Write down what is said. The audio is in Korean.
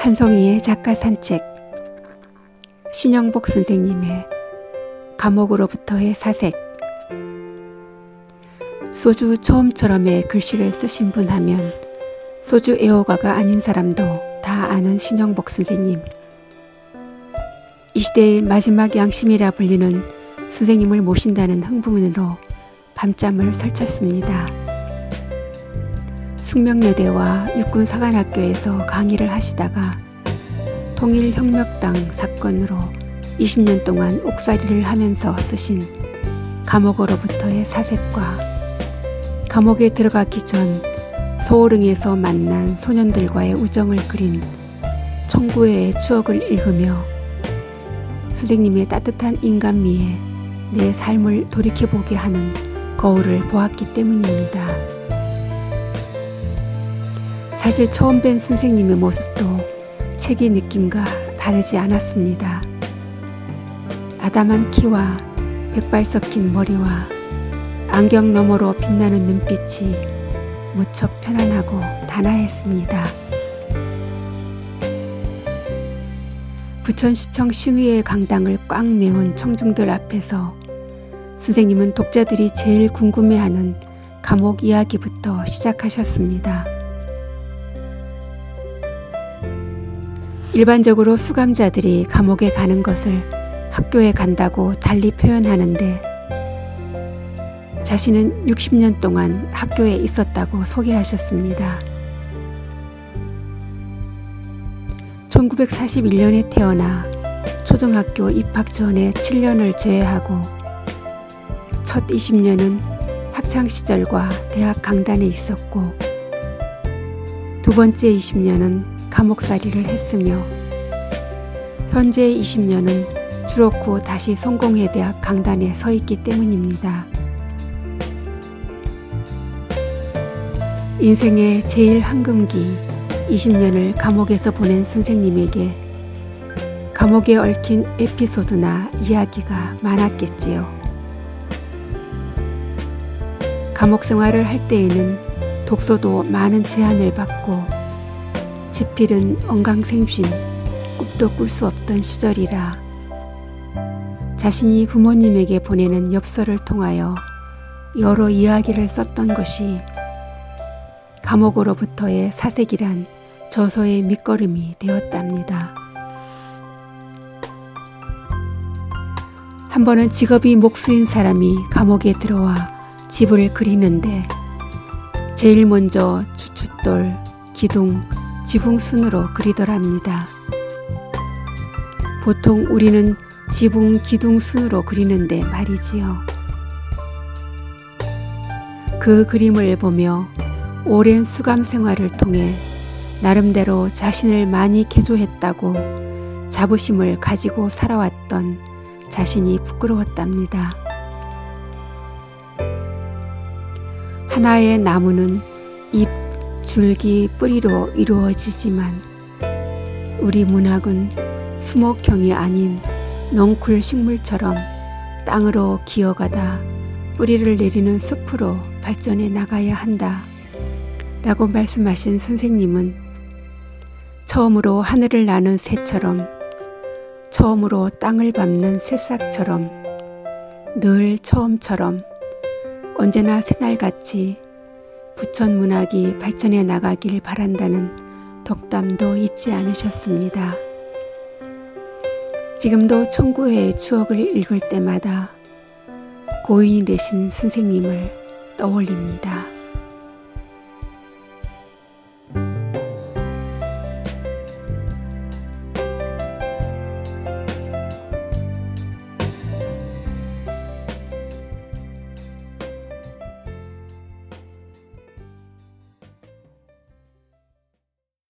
한송이의 작가 산책. 신영복 선생님의 감옥으로부터의 사색. 소주 처음처럼의 글씨를 쓰신 분 하면 소주 애호가가 아닌 사람도 다 아는 신영복 선생님. 이 시대의 마지막 양심이라 불리는 선생님을 모신다는 흥분으로 밤잠을 설쳤습니다. 숙명여대와 육군사관학교에서 강의를 하시다가 통일혁명당 사건으로 20년 동안 옥살이를 하면서 쓰신 감옥으로부터의 사색과 감옥에 들어가기 전 소호릉에서 만난 소년들과의 우정을 그린 청구의 추억을 읽으며 선생님의 따뜻한 인간미에 내 삶을 돌이켜보게 하는 거울을 보았기 때문입니다. 사실 처음 뵌 선생님의 모습도 책의 느낌과 다르지 않았습니다. 아담한 키와 백발 섞인 머리와 안경 너머로 빛나는 눈빛이 무척 편안하고 단아했습니다. 부천시청 싱의의 강당을 꽉 메운 청중들 앞에서 선생님은 독자들이 제일 궁금해하는 감옥 이야기부터 시작하셨습니다. 일반적으로 수감자들이 감옥에 가는 것을 학교에 간다고 달리 표현하는데 자신은 60년 동안 학교에 있었다고 소개하셨습니다. 1941년에 태어나 초등학교 입학 전에 7년을 제외하고 첫 20년은 학창시절과 대학 강단에 있었고 두 번째 20년은 감옥살이를 했으며 현재 20년은 줄었고 다시 성공회 대학 강단에 서 있기 때문입니다. 인생의 제일 황금기 20년을 감옥에서 보낸 선생님에게 감옥에 얽힌 에피소드나 이야기가 많았겠지요. 감옥 생활을 할 때에는 독서도 많은 제한을 받고 지필은 언강생심, 꿈도 꿀 수 없던 시절이라 자신이 부모님에게 보내는 엽서를 통하여 여러 이야기를 썼던 것이 감옥으로부터의 사색이란 저서의 밑거름이 되었답니다. 한 번은 직업이 목수인 사람이 감옥에 들어와 집을 그리는데 제일 먼저 주춧돌, 기둥, 지붕순으로 그리더랍니다. 보통 우리는 지붕 기둥순으로 그리는데 말이지요. 그 그림을 보며 오랜 수감 생활을 통해 나름대로 자신을 많이 개조했다고 자부심을 가지고 살아왔던 자신이 부끄러웠답니다. 하나의 나무는 잎, 줄기 뿌리로 이루어지지만 우리 문학은 수목형이 아닌 넝쿨 식물처럼 땅으로 기어가다 뿌리를 내리는 숲으로 발전해 나가야 한다. 라고 말씀하신 선생님은 처음으로 하늘을 나는 새처럼 처음으로 땅을 밟는 새싹처럼 늘 처음처럼 언제나 새날같이 부천 문학이 발전해 나가길 바란다는 덕담도 잊지 않으셨습니다. 지금도 청구회의 추억을 읽을 때마다 고인이 되신 선생님을 떠올립니다.